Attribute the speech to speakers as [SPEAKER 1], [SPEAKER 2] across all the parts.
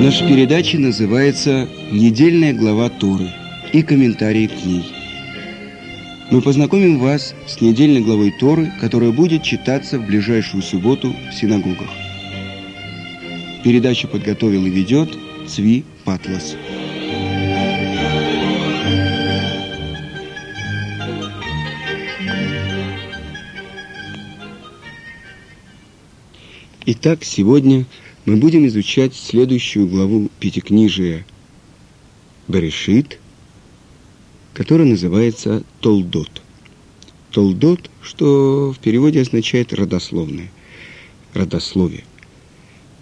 [SPEAKER 1] Наша передача называется «Недельная глава Торы» и комментарии к ней. Мы познакомим вас с недельной главой Торы, которая будет читаться в ближайшую субботу в синагогах. Передачу подготовил и ведет Цви Патлас. Итак, сегодня мы будем изучать следующую главу Пятикнижия Берешит, которая называется Толдот. Толдот, что в переводе означает родословное, родословие.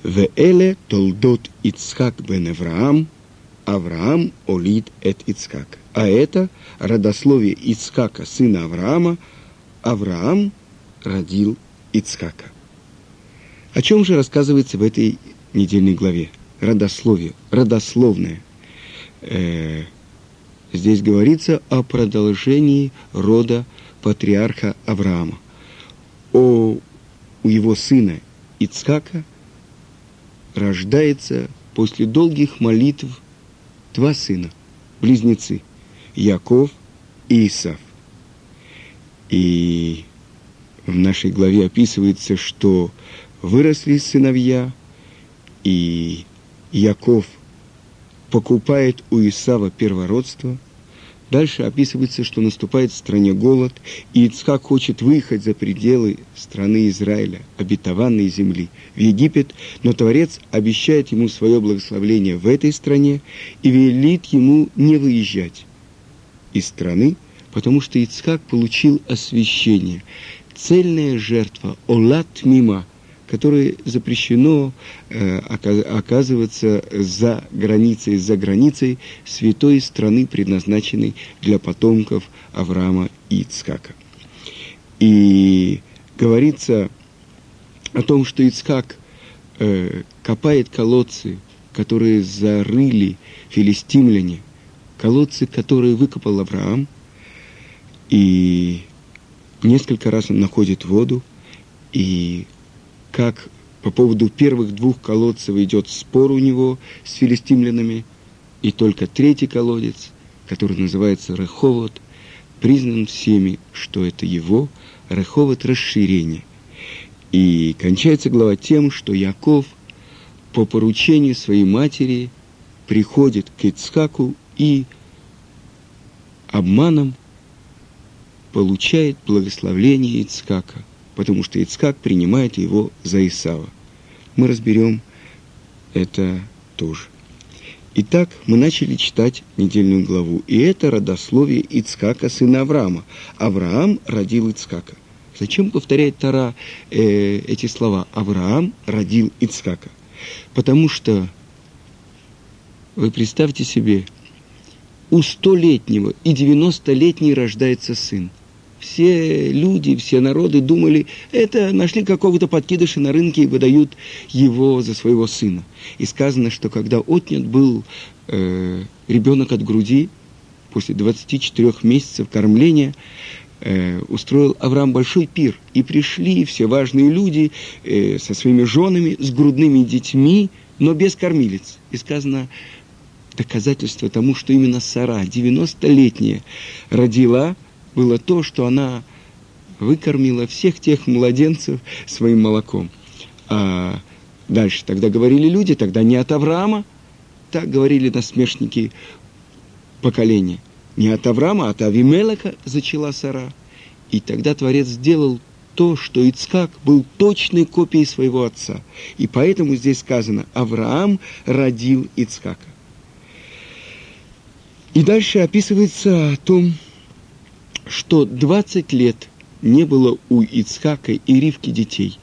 [SPEAKER 1] Веэле Толдот Ицхак бен Авраам, Авраам олит эт Ицхак. А это родословие Ицхака, сына Авраама, Авраам родил Ицхака. О чем же рассказывается в этой недельной главе? Родословие, родословное. Э, здесь говорится о продолжении рода патриарха Авраама. О, у его сына Ицхака рождается после долгих молитв два сына, близнецы, Яков и Исав. И в нашей главе описывается, что выросли сыновья, и Яков покупает у Исава первородство. Дальше описывается, что наступает в стране голод, и Ицхак хочет выехать за пределы страны Израиля, обетованной земли, в Египет, но Творец обещает ему свое благословление в этой стране и велит ему не выезжать из страны, потому что Ицхак получил освящение, цельная жертва, олат мима – которой запрещено э, оказываться за границей, за границей святой страны, предназначенной для потомков Авраама и Ицкака. И говорится о том, что Ицкак э, копает колодцы, которые зарыли филистимляне, колодцы, которые выкопал Авраам, и несколько раз он находит воду, и как по поводу первых двух колодцев идет спор у него с филистимлянами, и только третий колодец, который называется Реховод, признан всеми, что это его Реховод расширение. И кончается глава тем, что Яков по поручению своей матери приходит к Ицхаку и обманом получает благословление Ицхака – потому что Ицкак принимает его за Исава. Мы разберем это тоже. Итак, мы начали читать недельную главу, и это родословие Ицкака, сына Авраама. Авраам родил Ицкака. Зачем повторяет Тара э, эти слова? Авраам родил Ицкака. Потому что, вы представьте себе, у столетнего и девяностолетней рождается сын – все люди, все народы думали, это нашли какого-то подкидыша на рынке и выдают его за своего сына. И сказано, что когда отнят был э, ребенок от груди, после 24 месяцев кормления, э, устроил Авраам большой пир. И пришли все важные люди э, со своими женами, с грудными детьми, но без кормилец. И сказано, доказательство тому, что именно Сара, 90-летняя, родила было то, что она выкормила всех тех младенцев своим молоком. А дальше тогда говорили люди, тогда не от Авраама, так говорили насмешники поколения. Не от Авраама, а от Авимелека зачала Сара. И тогда Творец сделал то, что Ицкак был точной копией своего отца. И поэтому здесь сказано, Авраам родил Ицкака. И дальше описывается о том, что 20 лет не было у Ицхака и Ривки детей.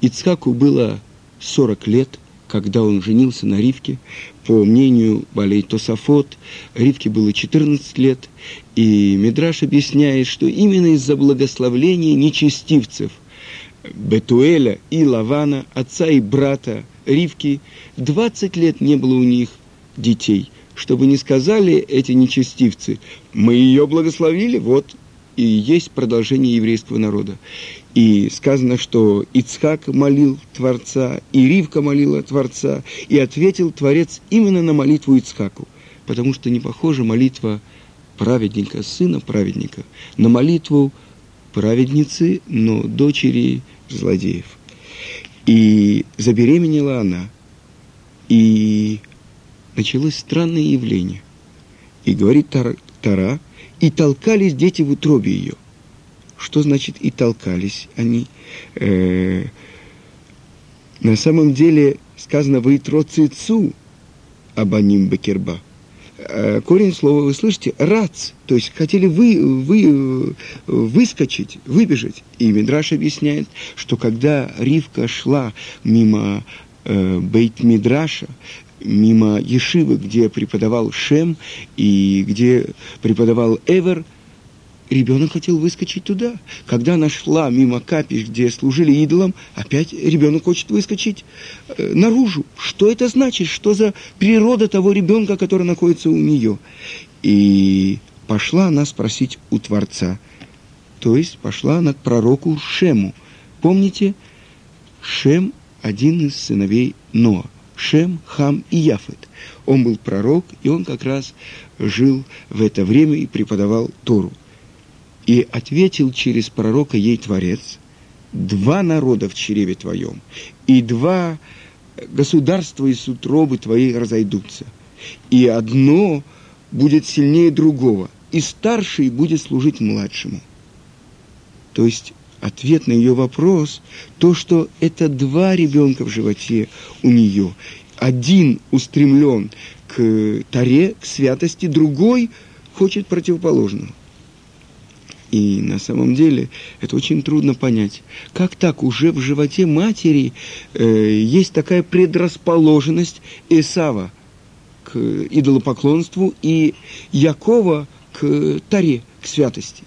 [SPEAKER 1] Ицхаку было 40 лет, когда он женился на Ривке. По мнению Балей Тософот, Ривке было 14 лет, и Мидраш объясняет, что именно из-за благословления нечестивцев Бетуэля и Лавана, отца и брата Ривки, 20 лет не было у них детей. Чтобы не сказали эти нечестивцы, мы ее благословили, вот и есть продолжение еврейского народа. И сказано, что Ицхак молил Творца, и Ривка молила Творца, и ответил Творец именно на молитву Ицхаку, потому что не похожа молитва праведника, сына праведника, на молитву праведницы, но дочери злодеев. И забеременела она, и началось странное явление. И говорит Тара, и толкались дети в утробе ее. Что значит и толкались они? Э, на самом деле сказано «Ваитро цицу абаним бекерба». Э, корень слова вы слышите «рац», то есть хотели вы, вы, выскочить, выбежать. И Мидраш объясняет, что когда Ривка шла мимо э, Бейт-Мидраша, мимо Ешивы, где преподавал Шем и где преподавал Эвер, ребенок хотел выскочить туда. Когда она шла мимо капищ, где служили идолам, опять ребенок хочет выскочить э, наружу. Что это значит? Что за природа того ребенка, который находится у нее? И пошла она спросить у Творца. То есть пошла она к пророку Шему. Помните, Шем – один из сыновей Ноа. Шем, Хам и Яфет. Он был пророк, и он как раз жил в это время и преподавал Тору. И ответил через пророка ей Творец, два народа в чреве твоем, и два государства из утробы твоей разойдутся. И одно будет сильнее другого, и старший будет служить младшему. То есть ответ на ее вопрос, то, что это два ребенка в животе у нее. Один устремлен к таре, к святости, другой хочет противоположного. И на самом деле это очень трудно понять. Как так уже в животе матери э, есть такая предрасположенность Исава к идолопоклонству и Якова к таре, к святости.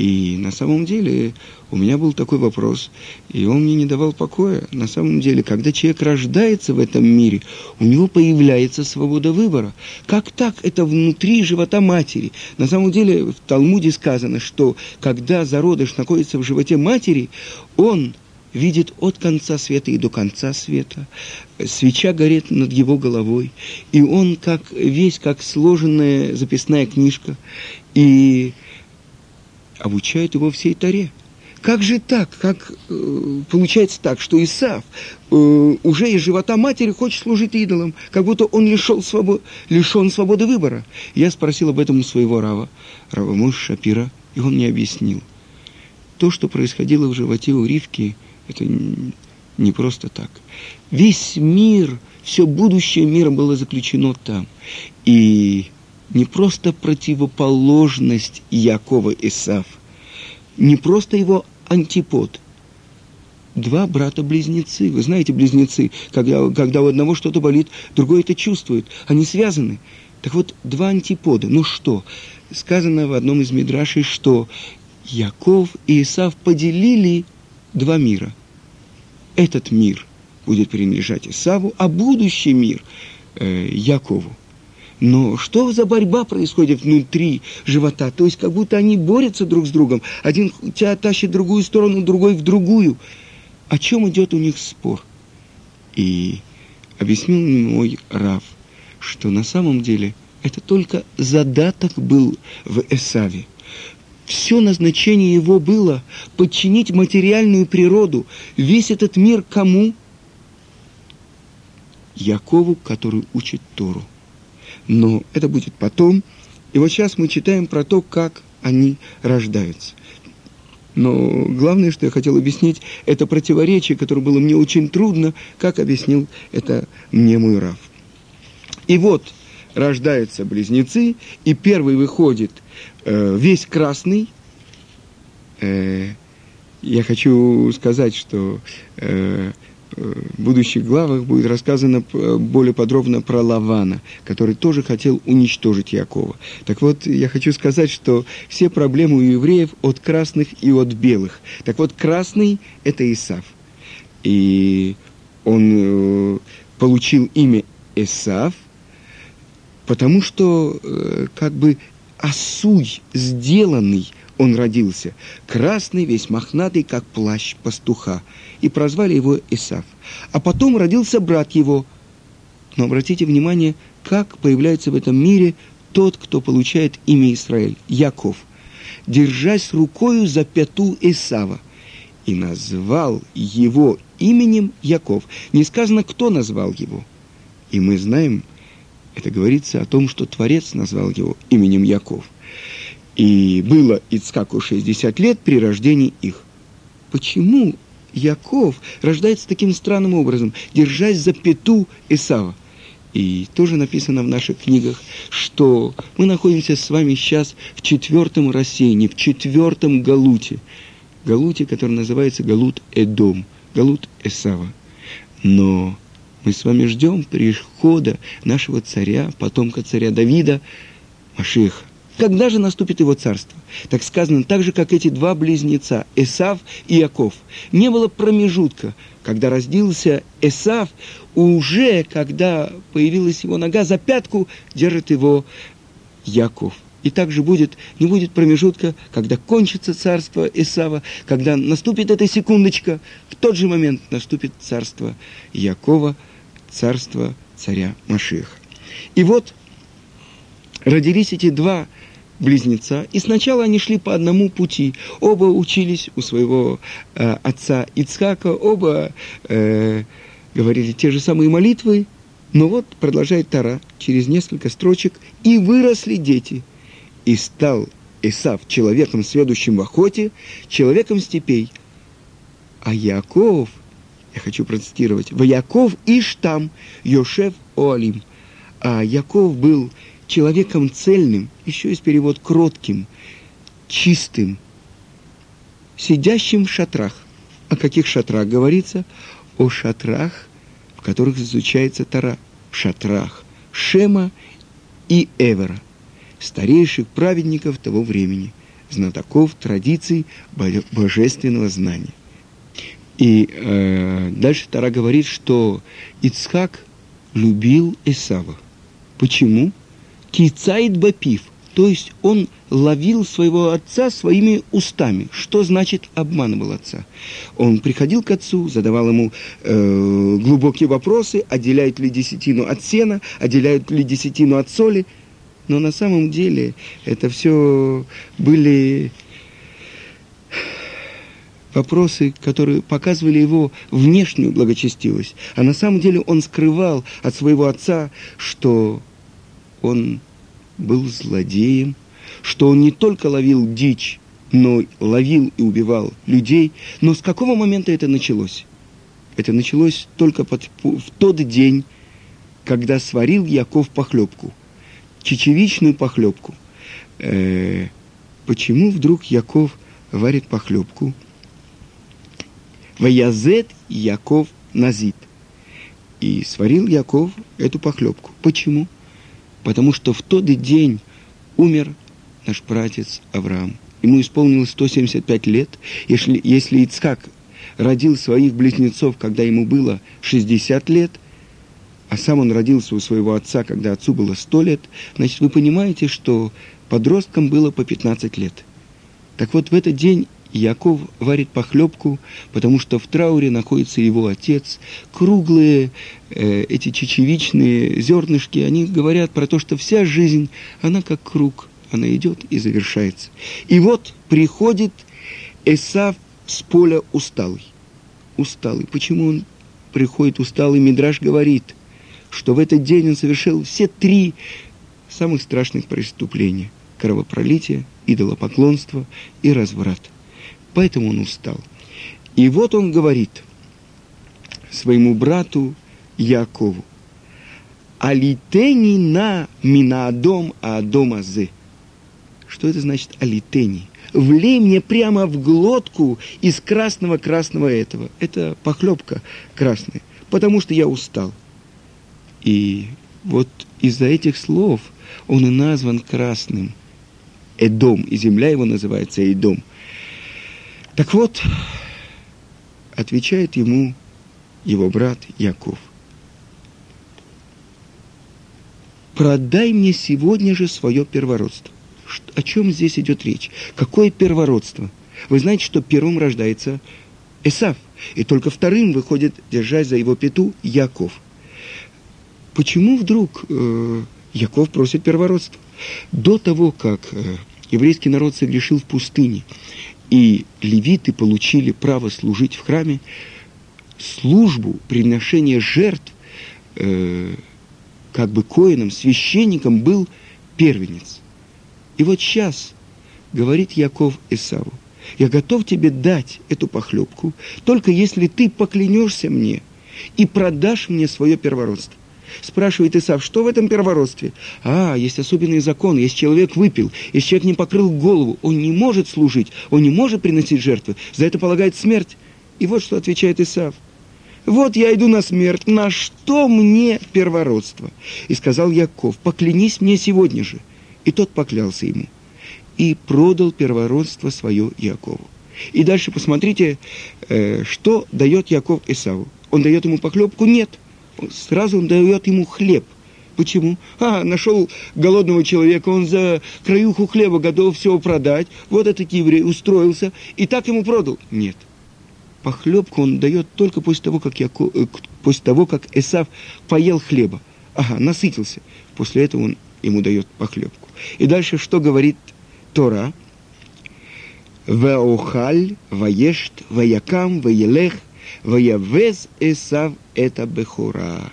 [SPEAKER 1] И на самом деле у меня был такой вопрос, и он мне не давал покоя. На самом деле, когда человек рождается в этом мире, у него появляется свобода выбора. Как так это внутри живота матери? На самом деле в Талмуде сказано, что когда зародыш находится в животе матери, он видит от конца света и до конца света. Свеча горит над его головой, и он как весь как сложенная записная книжка. И обучают его всей Таре. Как же так? Как э, получается так, что Исав э, уже из живота матери хочет служить идолам, как будто он лишен, свобод, лишен свободы выбора? Я спросил об этом у своего Рава, Рава Мош Шапира, и он мне объяснил. То, что происходило в животе у Ривки, это не просто так. Весь мир, все будущее мира было заключено там. И не просто противоположность Якова Исав, не просто его антипод. Два брата-близнецы. Вы знаете, близнецы, когда, когда у одного что-то болит, другой это чувствует. Они связаны. Так вот, два антипода. Ну что? Сказано в одном из мидрашей, что Яков и Исав поделили два мира. Этот мир будет принадлежать Исаву, а будущий мир э, Якову. Но что за борьба происходит внутри живота? То есть как будто они борются друг с другом. Один тебя тащит в другую сторону, другой в другую. О чем идет у них спор? И объяснил мне мой Рав, что на самом деле это только задаток был в Эсаве. Все назначение его было подчинить материальную природу, весь этот мир кому? Якову, который учит Тору но это будет потом. И вот сейчас мы читаем про то, как они рождаются. Но главное, что я хотел объяснить, это противоречие, которое было мне очень трудно, как объяснил это мне мой Раф. И вот рождаются близнецы, и первый выходит э, весь красный. Э, я хочу сказать, что э, будущих главах будет рассказано более подробно про Лавана, который тоже хотел уничтожить Якова. Так вот, я хочу сказать, что все проблемы у евреев от красных и от белых. Так вот, красный – это Исав. И он получил имя Исав, потому что как бы осуй, сделанный он родился, красный, весь мохнатый, как плащ пастуха, и прозвали его Исав. А потом родился брат его. Но обратите внимание, как появляется в этом мире тот, кто получает имя Израиль, Яков, держась рукою за пяту Исава, и назвал его именем Яков. Не сказано, кто назвал его. И мы знаем, это говорится о том, что Творец назвал его именем Яков. И было Ицкаку 60 лет при рождении их. Почему Яков рождается таким странным образом, держась за пету Исава? И тоже написано в наших книгах, что мы находимся с вами сейчас в четвертом рассеянии, в четвертом галуте. Галуте, который называется Галут Эдом, Галут Эсава. Но мы с вами ждем прихода нашего царя, потомка царя Давида, Машиха. Когда же наступит его царство? Так сказано, так же, как эти два близнеца, Эсав и Яков. Не было промежутка, когда родился Эсав, уже когда появилась его нога за пятку, держит его Яков. И также будет, не будет промежутка, когда кончится царство Исава, когда наступит эта секундочка, в тот же момент наступит царство Якова – царства царя Машиха. И вот родились эти два близнеца, и сначала они шли по одному пути. Оба учились у своего э, отца Ицхака, оба э, говорили те же самые молитвы, но вот продолжает Тара через несколько строчек, и выросли дети, и стал Исав человеком, следующим в охоте, человеком степей, а Яков я хочу процитировать, «Ваяков Иштам Йошев Оалим». А Яков был человеком цельным, еще есть перевод кротким, чистым, сидящим в шатрах. О каких шатрах говорится? О шатрах, в которых изучается Тара. В шатрах Шема и Эвера, старейших праведников того времени, знатоков традиций божественного знания. И э, дальше Тара говорит, что Ицхак любил Исава. Почему? Кицаид бапив, то есть он ловил своего отца своими устами. Что значит обманывал отца? Он приходил к отцу, задавал ему э, глубокие вопросы, отделяет ли десятину от сена, отделяют ли десятину от соли. Но на самом деле это все были вопросы, которые показывали его внешнюю благочестивость. А на самом деле он скрывал от своего отца, что он был злодеем, что он не только ловил дичь, но ловил и убивал людей. Но с какого момента это началось? Это началось только под, в тот день, когда сварил Яков похлебку, чечевичную похлебку. Э, почему вдруг Яков варит похлебку? Ваязет Яков Назит. И сварил Яков эту похлебку. Почему? Потому что в тот день умер наш братец Авраам. Ему исполнилось 175 лет. Если, если Ицхак родил своих близнецов, когда ему было 60 лет, а сам он родился у своего отца, когда отцу было 100 лет, значит, вы понимаете, что подросткам было по 15 лет. Так вот, в этот день Яков варит похлебку, потому что в трауре находится его отец. Круглые э, эти чечевичные зернышки, они говорят про то, что вся жизнь, она как круг, она идет и завершается. И вот приходит Эсав с поля усталый. Усталый. Почему он приходит усталый? Мидраш говорит, что в этот день он совершил все три самых страшных преступления. Кровопролитие, идолопоклонство и разврат – Поэтому он устал. И вот он говорит своему брату Якову, «Алитени на минаадом аадом азе». Что это значит алитени? влей мне прямо в глотку из красного-красного этого. Это похлебка красная, потому что я устал. И вот из-за этих слов он и назван красным. Эдом, и земля его называется Эдом. Так вот, отвечает ему его брат Яков. Продай мне сегодня же свое первородство. О чем здесь идет речь? Какое первородство? Вы знаете, что первым рождается Эсав, и только вторым выходит, держась за его пету, Яков. Почему вдруг э, Яков просит первородство? До того, как э, еврейский народ согрешил в пустыне, и левиты получили право служить в храме, службу приношения жертв э, как бы коином, священником был первенец. И вот сейчас говорит Яков Исаву, я готов тебе дать эту похлебку, только если ты поклянешься мне и продашь мне свое первородство. Спрашивает Исав, что в этом первородстве? А, есть особенный закон. Если человек выпил, если человек не покрыл голову, он не может служить, он не может приносить жертвы. За это полагает смерть. И вот что отвечает Исав. Вот я иду на смерть, на что мне первородство? И сказал Яков, поклянись мне сегодня же. И тот поклялся ему. И продал первородство свое Якову. И дальше посмотрите, э, что дает Яков Исаву. Он дает ему похлебку? Нет. Сразу он дает ему хлеб. Почему? А, нашел голодного человека, он за краюху хлеба готов все продать. Вот этот еврей устроился и так ему продал. Нет похлебку он дает только после того, как, Яко, э, после того, как Эсав поел хлеба. Ага, насытился. После этого он ему дает похлебку. И дальше что говорит Тора? Ваохаль, ваешт, ваякам, ваелех, ваявез Эсав это бехура.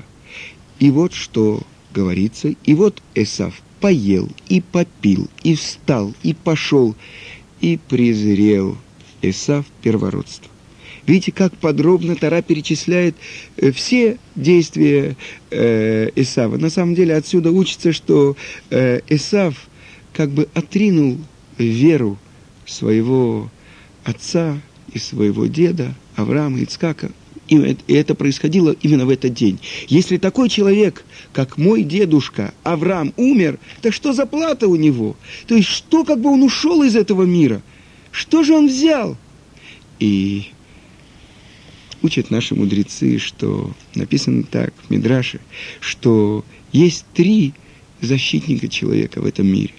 [SPEAKER 1] И вот что говорится. И вот Эсав поел, и попил, и встал, и пошел, и презрел Эсав первородство. Видите, как подробно Тара перечисляет э, все действия э, Исава. На самом деле отсюда учится, что э, Исав как бы отринул веру своего отца и своего деда Авраама Ицкака. И это происходило именно в этот день. Если такой человек, как мой дедушка Авраам, умер, так что за плата у него? То есть что как бы он ушел из этого мира? Что же он взял? И учат наши мудрецы, что написано так в Мидраше, что есть три защитника человека в этом мире.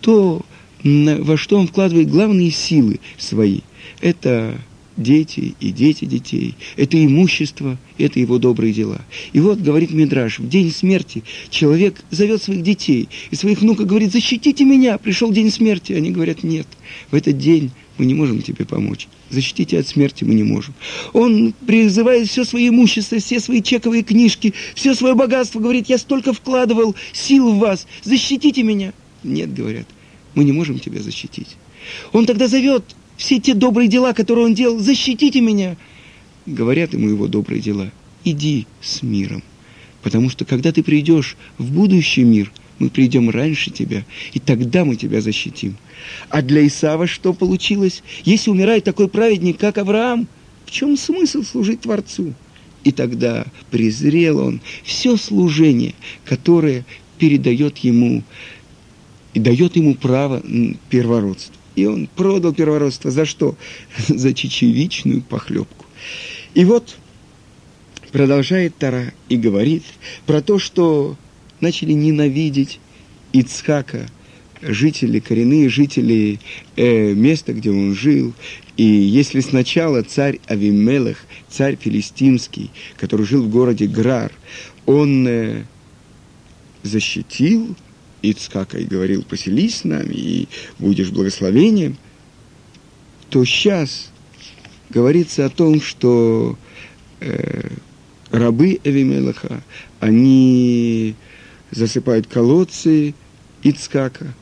[SPEAKER 1] То, во что он вкладывает главные силы свои, это дети и дети детей, это имущество, это его добрые дела. И вот, говорит Мидраш, в день смерти человек зовет своих детей и своих внуков говорит, защитите меня, пришел день смерти. Они говорят, нет, в этот день мы не можем тебе помочь. Защитите от смерти мы не можем. Он призывает все свое имущество, все свои чековые книжки, все свое богатство, говорит, я столько вкладывал сил в вас, защитите меня. Нет, говорят, мы не можем тебя защитить. Он тогда зовет все те добрые дела, которые он делал, защитите меня. Говорят ему его добрые дела, иди с миром. Потому что когда ты придешь в будущий мир, мы придем раньше тебя, и тогда мы тебя защитим. А для Исава что получилось? Если умирает такой праведник, как Авраам, в чем смысл служить Творцу? И тогда презрел он все служение, которое передает ему и дает ему право первородства. И он продал первородство за что? За чечевичную похлебку. И вот продолжает Тара и говорит про то, что начали ненавидеть Ицхака, жители, коренные жители э, места, где он жил. И если сначала царь Авимелах, царь филистимский, который жил в городе Грар, он э, защитил Ицкака и говорил, поселись с нами и будешь благословением, то сейчас говорится о том, что э, рабы Эвимелаха, они засыпают колодцы Ицкака,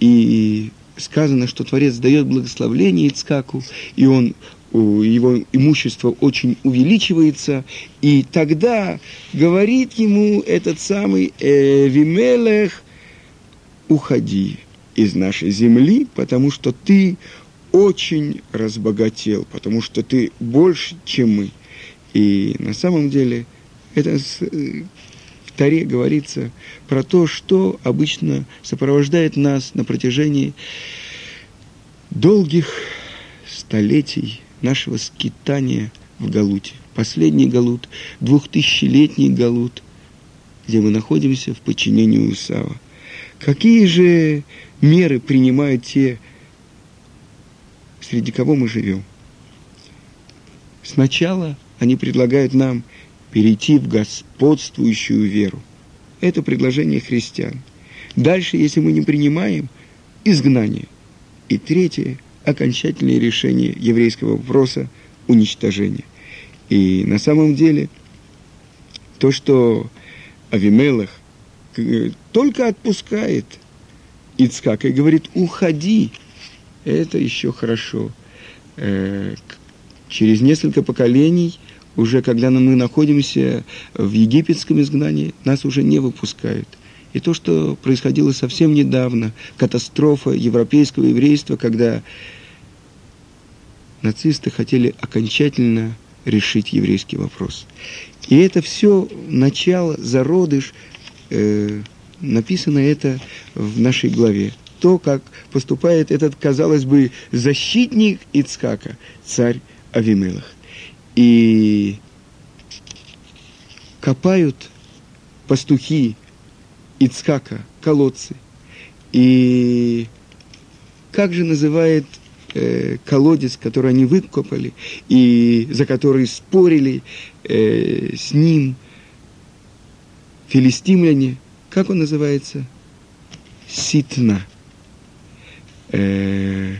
[SPEAKER 1] и сказано, что Творец дает благословление Ицкаку, и он его имущество очень увеличивается, и тогда говорит ему этот самый Эвимелех, уходи, из нашей земли, потому что ты очень разбогател, потому что ты больше, чем мы. И на самом деле это э, в Таре говорится про то, что обычно сопровождает нас на протяжении долгих столетий нашего скитания в Галуте. Последний Галут, двухтысячелетний Галут, где мы находимся в подчинении Усава. Какие же меры принимают те, среди кого мы живем? Сначала они предлагают нам перейти в господствующую веру. Это предложение христиан. Дальше, если мы не принимаем, изгнание. И третье – окончательное решение еврейского вопроса – уничтожение. И на самом деле то, что Авимелах только отпускает Ицкака и говорит «уходи», это еще хорошо. Э, через несколько поколений, уже когда мы находимся в египетском изгнании, нас уже не выпускают. И то, что происходило совсем недавно, катастрофа европейского еврейства, когда нацисты хотели окончательно решить еврейский вопрос. И это все начало, зародыш, э, написано это в нашей главе. То, как поступает этот, казалось бы, защитник Ицхака, царь Авимелах. И копают пастухи Ицхака колодцы. И как же называет э, колодец, который они выкопали, и за который спорили э, с ним филистимляне, как он называется? Ситна. Э,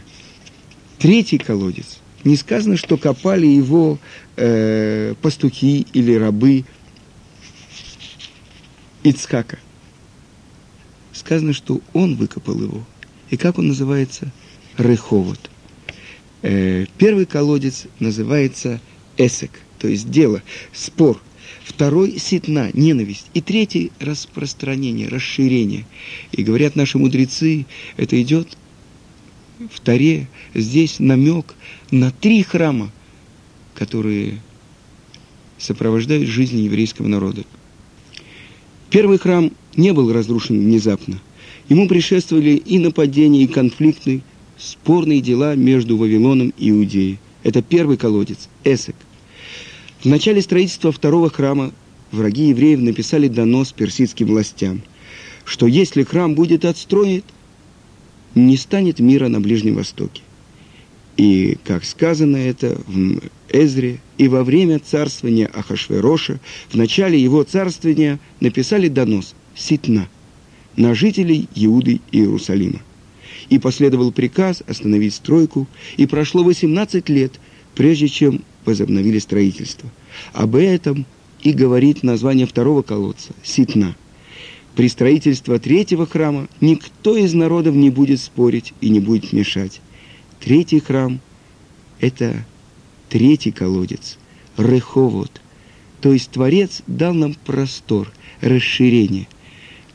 [SPEAKER 1] третий колодец. Не сказано, что копали его э, пастухи или рабы Ицкака. Сказано, что он выкопал его. И как он называется? Рыховод. Э, первый колодец называется эсек, то есть дело, спор. Второй – ситна, ненависть. И третий – распространение, расширение. И говорят наши мудрецы, это идет в Таре, здесь намек на три храма, которые сопровождают жизнь еврейского народа. Первый храм не был разрушен внезапно. Ему предшествовали и нападения, и конфликты, спорные дела между Вавилоном и Иудеей. Это первый колодец, Эсек. В начале строительства второго храма враги евреев написали донос персидским властям, что если храм будет отстроен, не станет мира на Ближнем Востоке. И, как сказано это в Эзре, и во время царствования Ахашвероша, в начале его царствования написали донос Ситна на жителей Иуды и Иерусалима и последовал приказ остановить стройку, и прошло 18 лет, прежде чем возобновили строительство. Об этом и говорит название второго колодца – Ситна. При строительстве третьего храма никто из народов не будет спорить и не будет мешать. Третий храм – это третий колодец, Реховод. То есть Творец дал нам простор, расширение.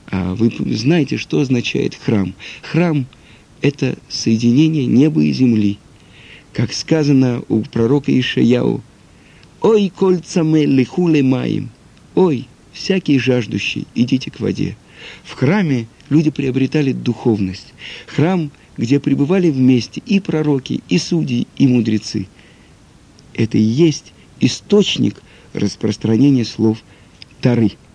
[SPEAKER 1] А вы знаете, что означает храм? Храм – это соединение неба и земли. Как сказано у пророка Ишаяу, «Ой, кольцаме лихуле маим!» «Ой, всякий жаждущий, идите к воде!» В храме люди приобретали духовность. Храм, где пребывали вместе и пророки, и судьи, и мудрецы. Это и есть источник распространения слов Тары –